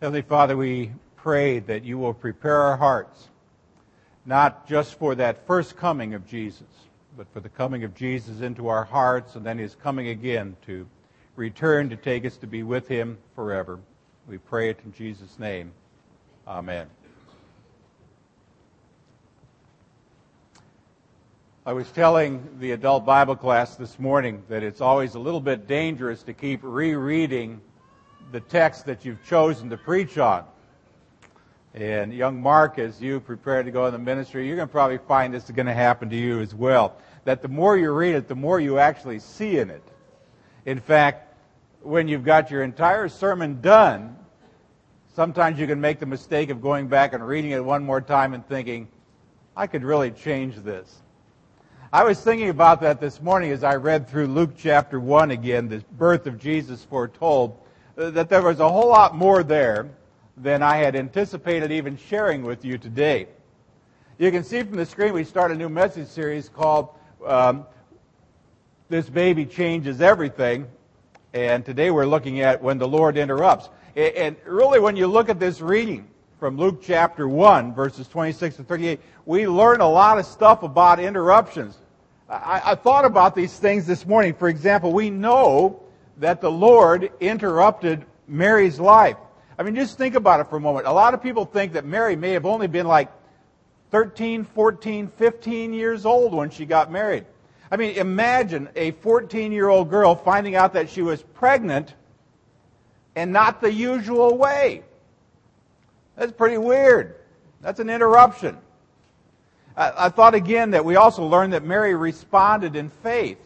Heavenly Father, we pray that you will prepare our hearts, not just for that first coming of Jesus, but for the coming of Jesus into our hearts and then his coming again to return to take us to be with him forever. We pray it in Jesus' name. Amen. I was telling the adult Bible class this morning that it's always a little bit dangerous to keep rereading the text that you've chosen to preach on. And young Mark, as you prepare to go in the ministry, you're going to probably find this is going to happen to you as well. That the more you read it, the more you actually see in it. In fact, when you've got your entire sermon done, sometimes you can make the mistake of going back and reading it one more time and thinking, I could really change this. I was thinking about that this morning as I read through Luke chapter 1 again, the birth of Jesus foretold, that there was a whole lot more there than I had anticipated even sharing with you today. You can see from the screen we start a new message series called um, This Baby Changes Everything. And today we're looking at When the Lord Interrupts. And really, when you look at this reading, from Luke chapter 1, verses 26 to 38, we learn a lot of stuff about interruptions. I, I, thought about these things this morning. For example, we know that the Lord interrupted Mary's life. I mean, just think about it for a moment. A lot of people think that Mary may have only been like 13, 14, 15 years old when she got married. I mean, imagine a 14 year old girl finding out that she was pregnant and not the usual way. That's pretty weird. That's an interruption. I, I thought again that we also learned that Mary responded in faith.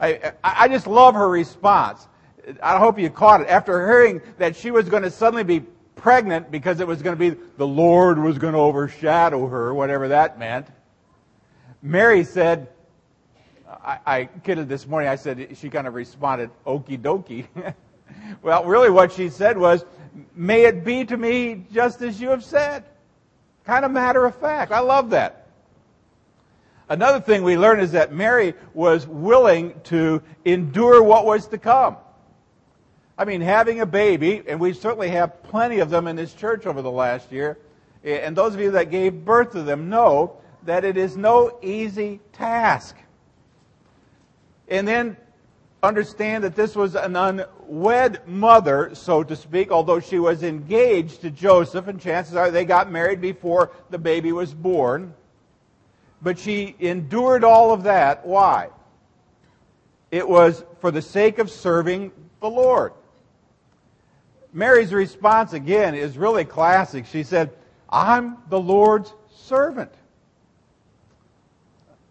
I, I just love her response. I hope you caught it. After hearing that she was going to suddenly be pregnant because it was going to be the Lord was going to overshadow her, whatever that meant, Mary said, I, I kidded this morning. I said she kind of responded, "Okie dokie." well, really, what she said was, May it be to me just as you have said. Kind of matter of fact. I love that. Another thing we learn is that Mary was willing to endure what was to come. I mean, having a baby, and we certainly have plenty of them in this church over the last year, eh, and those of you that gave birth to them know that it is no easy task. And then understand that this was an unwed mother, so to speak, although she was engaged to Joseph, and chances are they got married before the baby was born. But she endured all of that. Why? It was for the sake of serving the Lord. Mary's response again is really classic. She said, I'm the Lord's servant.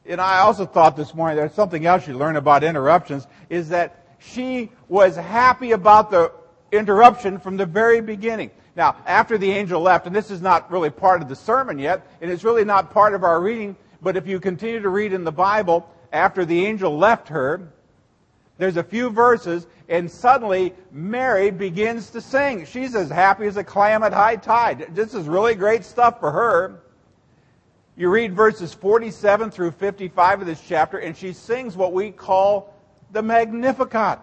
And I also thought this morning there's something else you learn about interruptions is that she was happy about the interruption from the very beginning. Now, after the angel left, and this is not really part of the sermon yet, and it's really not part of our reading, but if you continue to read in the Bible, after the angel left her, there's a few verses, and suddenly Mary begins to sing. She's as happy as a clam at high tide. This is really great stuff for her. You read verses 47 through 55 of this chapter, and she sings what we call the Magnificat.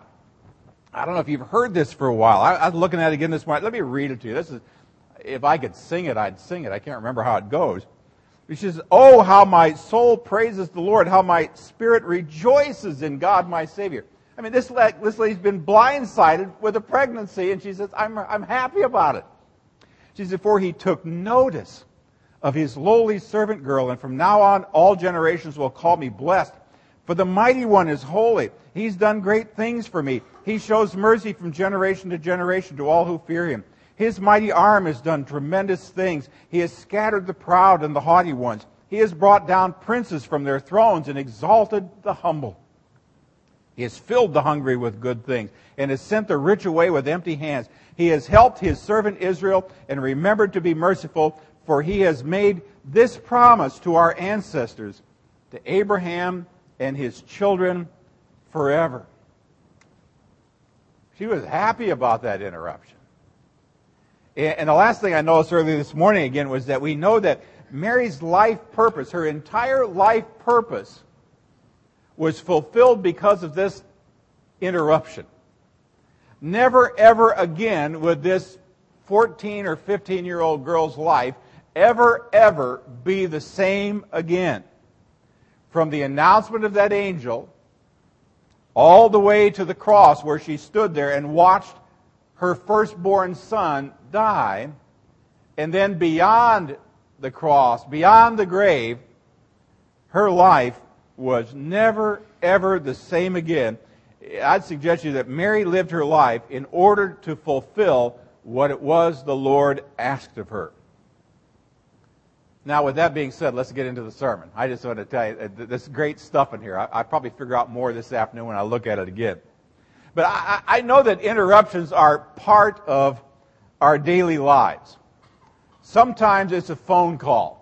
I don't know if you've heard this for a while. I, I was looking at it again this morning. Let me read it to you. This is, if I could sing it, I'd sing it. I can't remember how it goes. She says, Oh, how my soul praises the Lord, how my spirit rejoices in God my Savior. I mean, this, this lady's been blindsided with a pregnancy, and she says, I'm, I'm happy about it. She says, For he took notice of his lowly servant girl, and from now on all generations will call me blessed. For the mighty one is holy. He's done great things for me. He shows mercy from generation to generation to all who fear him. His mighty arm has done tremendous things. He has scattered the proud and the haughty ones. He has brought down princes from their thrones and exalted the humble. He has filled the hungry with good things and has sent the rich away with empty hands. He has helped his servant Israel and remembered to be merciful for he has made this promise to our ancestors, to Abraham and his children forever. She was happy about that interruption. And the last thing I noticed earlier this morning again was that we know that Mary's life purpose, her entire life purpose, was fulfilled because of this interruption. Never ever again would this 14 or 15 year old girl's life ever, ever be the same again. From the announcement of that angel all the way to the cross where she stood there and watched her firstborn son die, and then beyond the cross, beyond the grave, her life was never, ever the same again. I'd suggest to you that Mary lived her life in order to fulfill what it was the Lord asked of her. Now, with that being said, let's get into the sermon. I just want to tell you, uh, this great stuff in here. I, probably figure out more this afternoon when I look at it again. But I, I know that interruptions are part of our daily lives. Sometimes it's a phone call.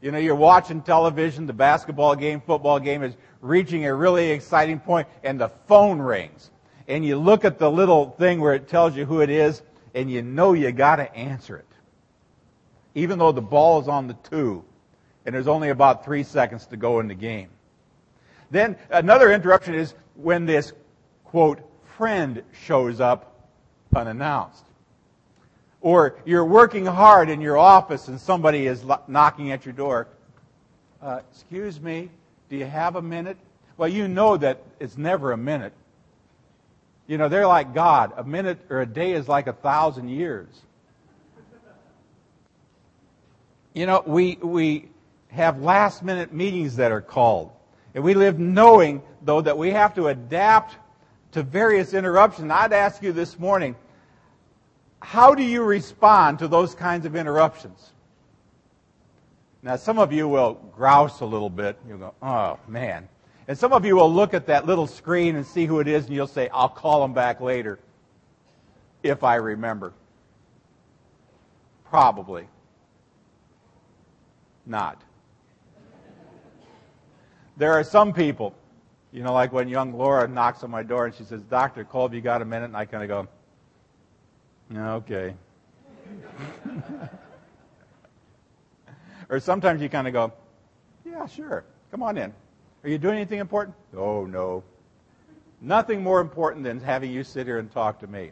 You know, you're watching television, the basketball game, football game is reaching a really exciting point, and the phone rings. And you look at the little thing where it tells you who it is, and you know you got to answer it even though the ball is on the two and there's only about three seconds to go in the game. Then another interruption is when this, quote, friend shows up unannounced. Or you're working hard in your office and somebody is knocking at your door. Uh, excuse me, do you have a minute? Well, you know that it's never a minute. You know, they're like God. A minute or a day is like a thousand years. You know, we, we have last minute meetings that are called. And we live knowing, though, that we have to adapt to various interruptions. I'd ask you this morning, how do you respond to those kinds of interruptions? Now, some of you will grouse a little bit. You'll go, oh, man. And some of you will look at that little screen and see who it is, and you'll say, I'll call them back later if I remember. Probably not. There are some people, you know, like when young Laura knocks on my door and she says, Dr. Kolb, you got a minute? And I kind of go, okay. or sometimes you kind of go, yeah, sure. Come on in. Are you doing anything important? Oh, no. Nothing more important than having you sit here and talk to me.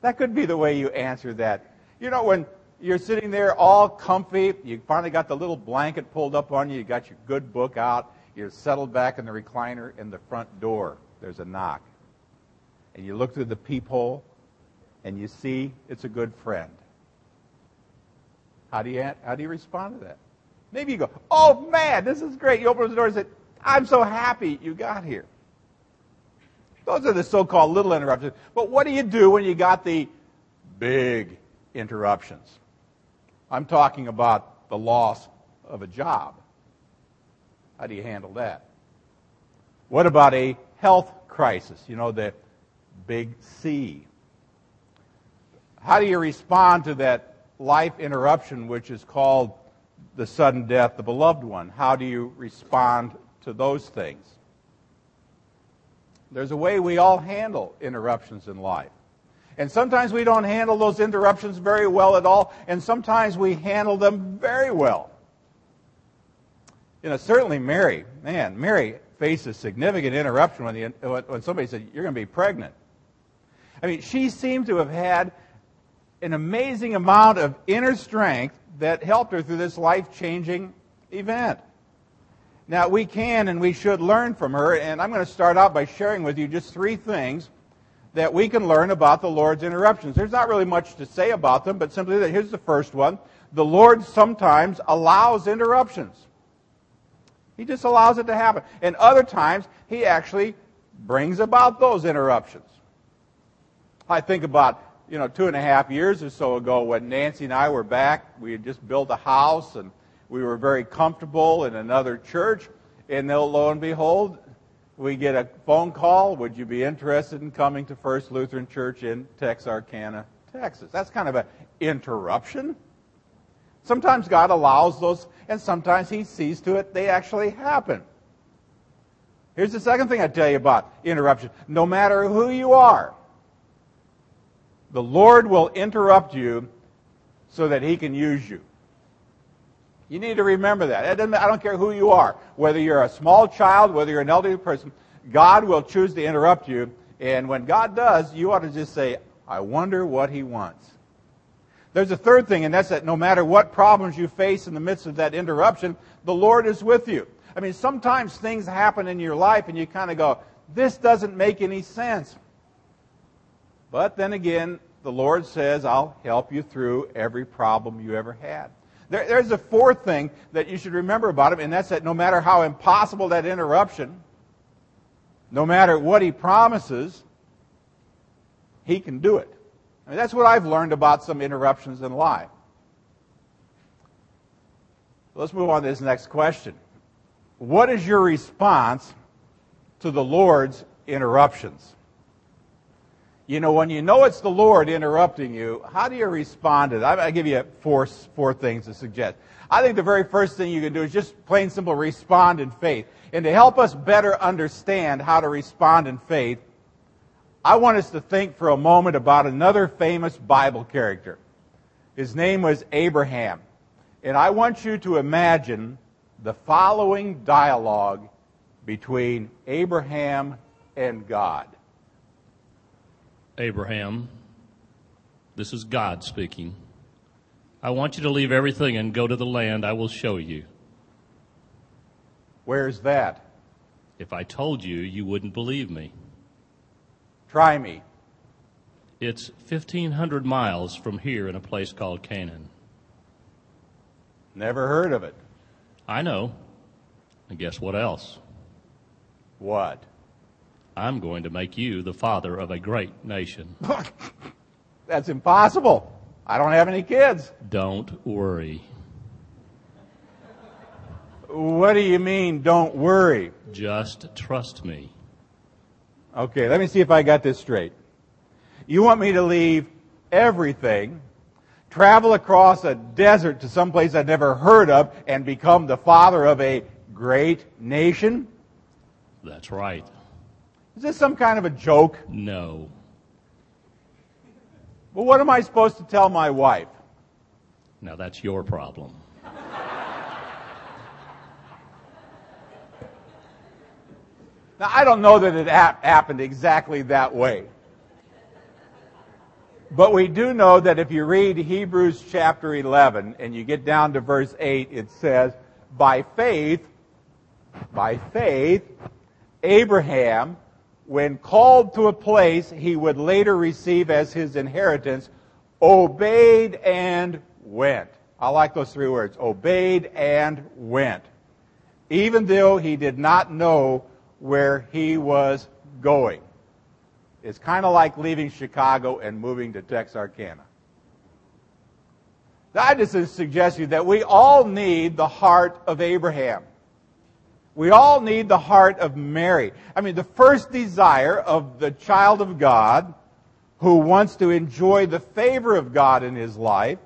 That could be the way you answer that. You know, when you're sitting there all comfy. You finally got the little blanket pulled up on you. You got your good book out. You're settled back in the recliner in the front door. There's a knock. And you look through the peephole and you see it's a good friend. How do you, how do you respond to that? Maybe you go, oh man, this is great. You open the door and say, I'm so happy you got here. Those are the so-called little interruptions. But what do you do when you got the big interruptions? I'm talking about the loss of a job. How do you handle that? What about a health crisis? You know, the big C. How do you respond to that life interruption, which is called the sudden death of a beloved one? How do you respond to those things? There's a way we all handle interruptions in life. And sometimes we don't handle those interruptions very well at all, and sometimes we handle them very well. You know, certainly Mary, man, Mary faced a significant interruption when, the, when somebody said, You're going to be pregnant. I mean, she seemed to have had an amazing amount of inner strength that helped her through this life changing event. Now, we can and we should learn from her, and I'm going to start out by sharing with you just three things that we can learn about the Lord's interruptions. There's not really much to say about them, but simply that here's the first one. The Lord sometimes allows interruptions. He just allows it to happen. And other times, He actually brings about those interruptions. I think about, you know, two and a half years or so ago when Nancy and I were back. We had just built a house and we were very comfortable in another church. And then, lo and behold, we get a phone call, would you be interested in coming to First Lutheran Church in Texarkana, Texas? That's kind of an interruption. Sometimes God allows those, and sometimes He sees to it they actually happen. Here's the second thing I tell you about interruption. No matter who you are, the Lord will interrupt you so that He can use you. You need to remember that. I don't care who you are, whether you're a small child, whether you're an elderly person, God will choose to interrupt you. And when God does, you ought to just say, I wonder what he wants. There's a third thing, and that's that no matter what problems you face in the midst of that interruption, the Lord is with you. I mean, sometimes things happen in your life and you kind of go, this doesn't make any sense. But then again, the Lord says, I'll help you through every problem you ever had. There, there's a fourth thing that you should remember about him, and that's that no matter how impossible that interruption, no matter what he promises, he can do it. I mean, that's what I've learned about some interruptions in life. Let's move on to this next question. What is your response to the Lord's interruptions? You know, when you know it's the Lord interrupting you, how do you respond to that? I give you four, four things to suggest. I think the very first thing you can do is just plain simple respond in faith. And to help us better understand how to respond in faith, I want us to think for a moment about another famous Bible character. His name was Abraham. And I want you to imagine the following dialogue between Abraham and God. Abraham, this is God speaking. I want you to leave everything and go to the land I will show you. Where's that? If I told you, you wouldn't believe me. Try me. It's 1,500 miles from here in a place called Canaan. Never heard of it. I know. And guess what else? What? I'm going to make you the father of a great nation. That's impossible. I don't have any kids. Don't worry. What do you mean, don't worry? Just trust me. Okay, let me see if I got this straight. You want me to leave everything, travel across a desert to some place I'd never heard of, and become the father of a great nation? That's right. Is this some kind of a joke? No. Well, what am I supposed to tell my wife? Now that's your problem. Now, I don't know that it happened exactly that way. But we do know that if you read Hebrews chapter 11 and you get down to verse 8, it says, By faith, by faith, Abraham, when called to a place he would later receive as his inheritance, obeyed and went. I like those three words obeyed and went. Even though he did not know where he was going. It's kind of like leaving Chicago and moving to Texarkana. I just suggest to you that we all need the heart of Abraham. We all need the heart of Mary. I mean, the first desire of the child of God who wants to enjoy the favor of God in his life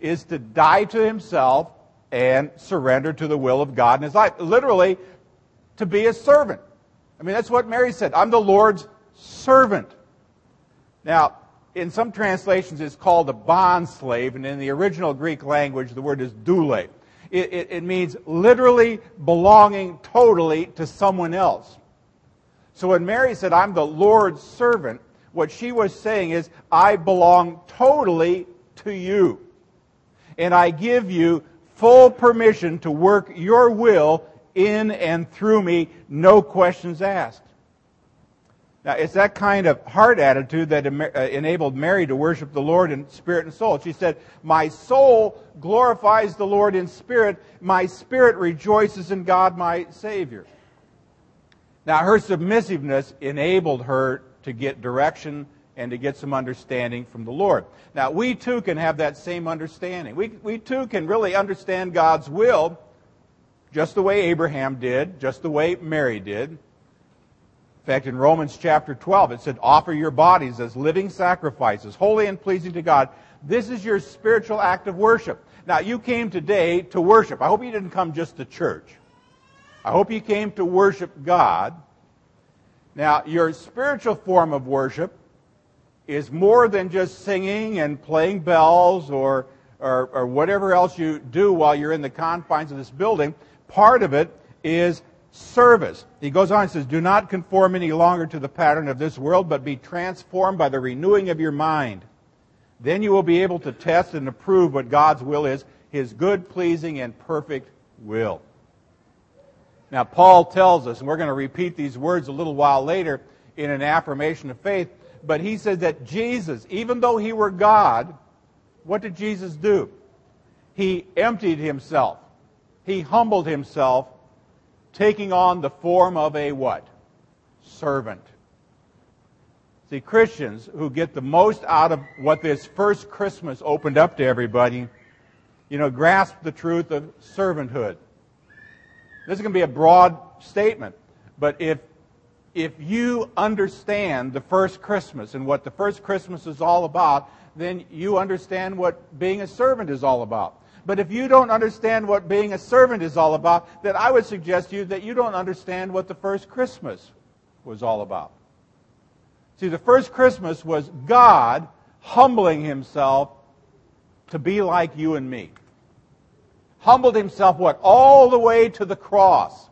is to die to himself and surrender to the will of God in his life. Literally, to be a servant. I mean, that's what Mary said. I'm the Lord's servant. Now, in some translations, it's called a bond slave, and in the original Greek language, the word is doule. It, it, it means literally belonging totally to someone else. So when Mary said, I'm the Lord's servant, what she was saying is, I belong totally to you. And I give you full permission to work your will in and through me, no questions asked. Now, it's that kind of heart attitude that uh, enabled Mary to worship the Lord in spirit and soul. She said, My soul glorifies the Lord in spirit. My spirit rejoices in God, my Savior. Now, her submissiveness enabled her to get direction and to get some understanding from the Lord. Now, we too can have that same understanding. We, we too can really understand God's will just the way Abraham did, just the way Mary did. In fact, in Romans chapter 12, it said, Offer your bodies as living sacrifices, holy and pleasing to God. This is your spiritual act of worship. Now, you came today to worship. I hope you didn't come just to church. I hope you came to worship God. Now, your spiritual form of worship is more than just singing and playing bells or, or, or whatever else you do while you're in the confines of this building. Part of it is service. He goes on and says, Do not conform any longer to the pattern of this world, but be transformed by the renewing of your mind. Then you will be able to test and approve what God's will is, his good, pleasing, and perfect will. Now, Paul tells us, and we're going to repeat these words a little while later in an affirmation of faith, but he said that Jesus, even though he were God, what did Jesus do? He emptied himself. He humbled himself, taking on the form of a what? Servant. See, Christians who get the most out of what this first Christmas opened up to everybody, you know, grasp the truth of servanthood. This is going to be a broad statement, but if if you understand the first Christmas and what the first Christmas is all about, then you understand what being a servant is all about. But if you don't understand what being a servant is all about, then I would suggest to you that you don't understand what the first Christmas was all about. See, the first Christmas was God humbling himself to be like you and me. Humbled himself what? All the way to the cross.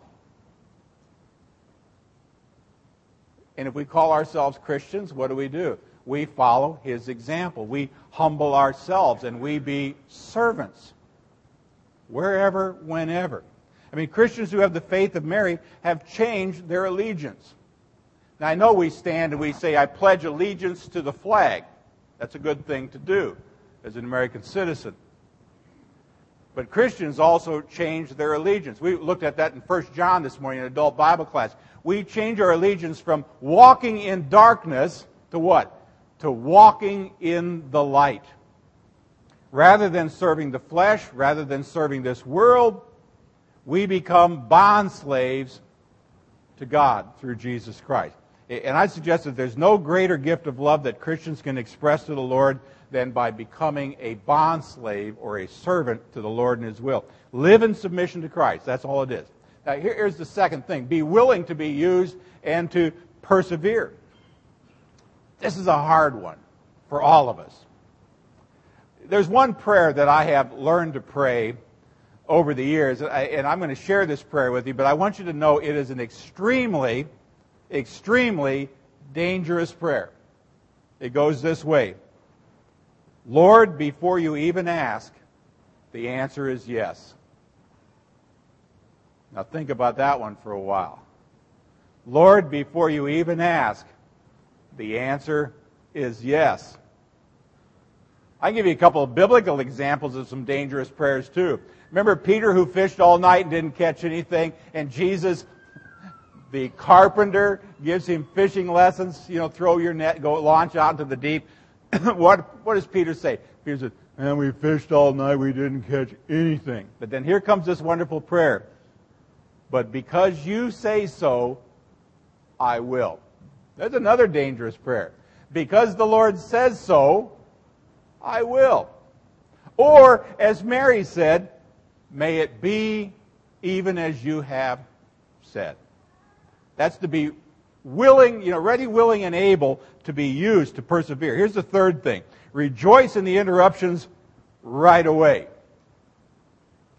And if we call ourselves Christians, what do we do? We follow his example. We humble ourselves and we be servants. Wherever, whenever. I mean, Christians who have the faith of Mary have changed their allegiance. Now, I know we stand and we say, I pledge allegiance to the flag. That's a good thing to do as an American citizen. But Christians also change their allegiance. We looked at that in 1 John this morning in adult Bible class. We change our allegiance from walking in darkness to what? To walking in the light. Rather than serving the flesh, rather than serving this world, we become bond slaves to God through Jesus Christ. And I suggest that there's no greater gift of love that Christians can express to the Lord than by becoming a bond slave or a servant to the Lord and His will. Live in submission to Christ. That's all it is. Now, here's the second thing be willing to be used and to persevere. This is a hard one for all of us. There's one prayer that I have learned to pray over the years, and I'm going to share this prayer with you, but I want you to know it is an extremely extremely dangerous prayer. It goes this way Lord, before you even ask, the answer is yes. Now think about that one for a while. Lord, before you even ask, the answer is yes. I give you a couple of biblical examples of some dangerous prayers too. Remember Peter who fished all night and didn't catch anything, and Jesus the carpenter gives him fishing lessons. You know, throw your net, go launch out into the deep. what, what does Peter say? Peter says, and we fished all night, we didn't catch anything. But then here comes this wonderful prayer. But because you say so, I will. That's another dangerous prayer. Because the Lord says so, I will. Or, as Mary said, may it be even as you have said. That's to be willing, you know, ready, willing, and able to be used to persevere. Here's the third thing. Rejoice in the interruptions right away.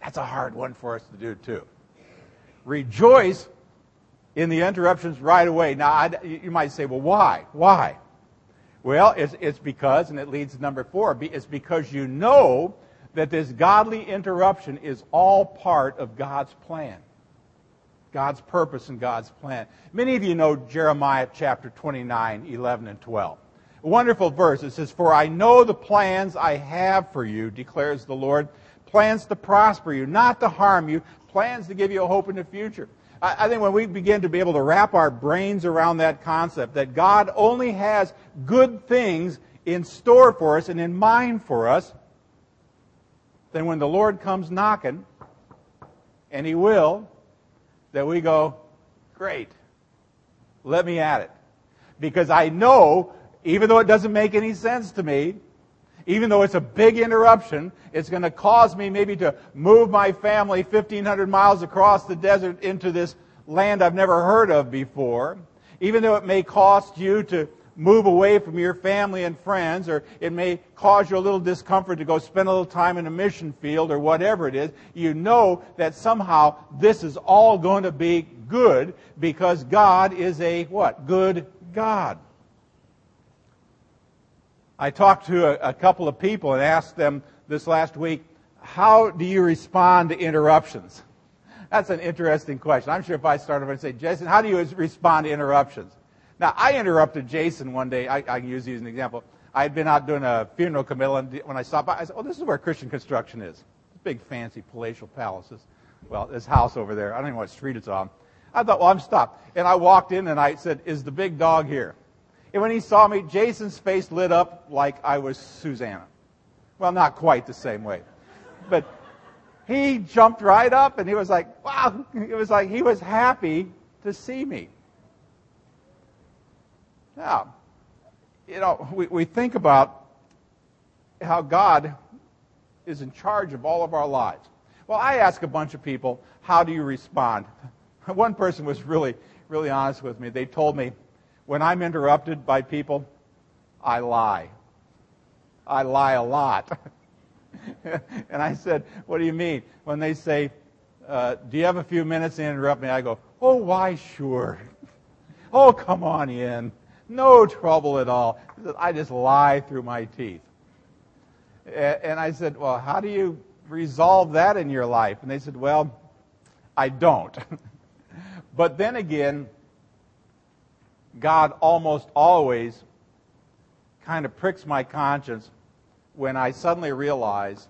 That's a hard one for us to do too. Rejoice in the interruptions right away. Now, I, you might say, well, why? Why? Well, it's, it's because, and it leads to number four, it's because you know that this godly interruption is all part of God's plan. God's purpose and God's plan. Many of you know Jeremiah chapter 29, 11 and 12. A wonderful verse. It says, For I know the plans I have for you, declares the Lord. Plans to prosper you, not to harm you, plans to give you a hope in the future. I, think when we begin to be able to wrap our brains around that concept, that God only has good things in store for us and in mind for us, then when the Lord comes knocking, and He will, that we go, great, let me at it. Because I know, even though it doesn't make any sense to me, even though it's a big interruption, it's going to cause me maybe to move my family 1,500 miles across the desert into this land I've never heard of before. Even though it may cost you to move away from your family and friends, or it may cause you a little discomfort to go spend a little time in a mission field, or whatever it is, you know that somehow this is all going to be good because God is a what? Good God. I talked to a, a couple of people and asked them this last week, how do you respond to interruptions? That's an interesting question. I'm sure if I started, I'd say, Jason, how do you respond to interruptions? Now, I interrupted Jason one day. I, I can use you as an example. I had been out doing a funeral committal, and when I stopped by, I said, oh, this is where Christian construction is. Big, fancy palatial palaces. Well, this house over there, I don't even know what street it's on. I thought, well, I'm stopped. And I walked in and I said, is the big dog here? And when he saw me, Jason's face lit up like I was Susanna. Well, not quite the same way. But he jumped right up and he was like, wow. It was like he was happy to see me. Now, you know, we, we think about how God is in charge of all of our lives. Well, I ask a bunch of people, how do you respond? One person was really, really honest with me. They told me, when I'm interrupted by people, I lie. I lie a lot. and I said, What do you mean? When they say, uh, Do you have a few minutes to interrupt me? I go, Oh, why, sure. oh, come on in. No trouble at all. I just lie through my teeth. And I said, Well, how do you resolve that in your life? And they said, Well, I don't. but then again, God almost always kind of pricks my conscience when I suddenly realize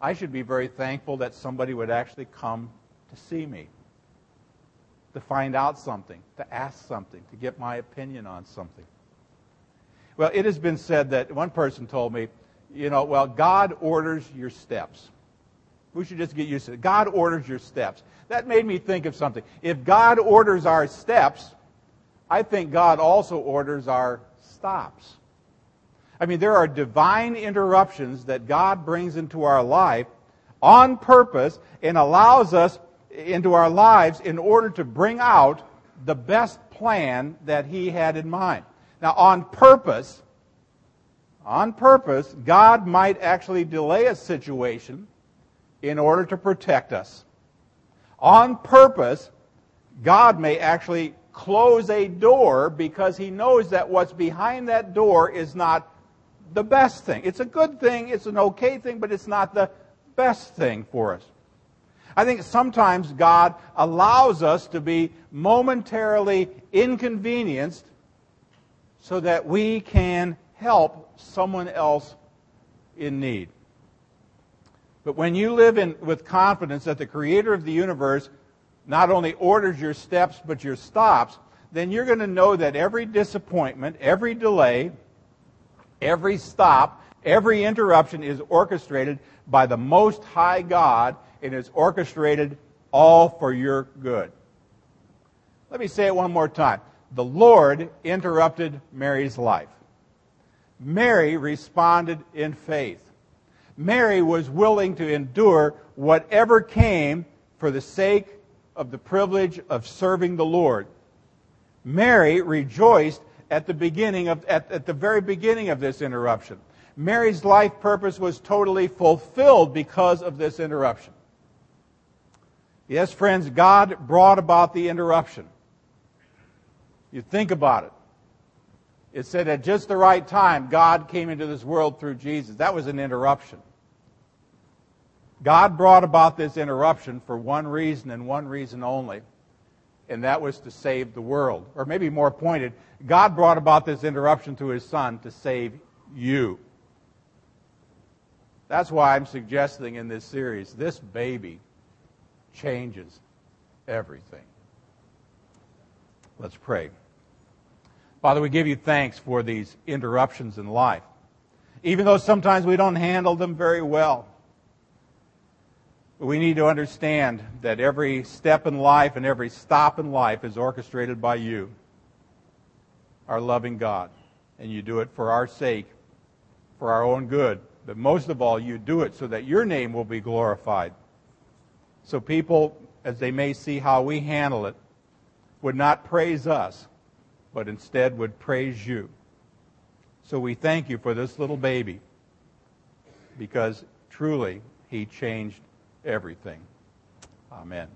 I should be very thankful that somebody would actually come to see me, to find out something, to ask something, to get my opinion on something. Well, it has been said that one person told me, you know, well, God orders your steps. We should just get used to it. God orders your steps. That made me think of something. If God orders our steps, I think God also orders our stops. I mean, there are divine interruptions that God brings into our life on purpose and allows us into our lives in order to bring out the best plan that He had in mind. Now, on purpose, on purpose, God might actually delay a situation in order to protect us. On purpose, God may actually close a door because he knows that what's behind that door is not the best thing. It's a good thing, it's an okay thing, but it's not the best thing for us. I think sometimes God allows us to be momentarily inconvenienced so that we can help someone else in need. But when you live in, with confidence that the creator of the universe not only orders your steps, but your stops, then you're going to know that every disappointment, every delay, every stop, every interruption is orchestrated by the Most High God and is orchestrated all for your good. Let me say it one more time. The Lord interrupted Mary's life. Mary responded in faith. Mary was willing to endure whatever came for the sake of the privilege of serving the Lord. Mary rejoiced at the beginning of, at, at the very beginning of this interruption. Mary's life purpose was totally fulfilled because of this interruption. Yes, friends, God brought about the interruption. You think about it. It said at just the right time, God came into this world through Jesus. That was an interruption. God brought about this interruption for one reason and one reason only, and that was to save the world. Or maybe more pointed, God brought about this interruption through his son to save you. That's why I'm suggesting in this series this baby changes everything. Let's pray. Father, we give you thanks for these interruptions in life. Even though sometimes we don't handle them very well, we need to understand that every step in life and every stop in life is orchestrated by you, our loving God. And you do it for our sake, for our own good. But most of all, you do it so that your name will be glorified. So people, as they may see how we handle it, would not praise us, but instead would praise you. So we thank you for this little baby because truly he changed everything. Amen.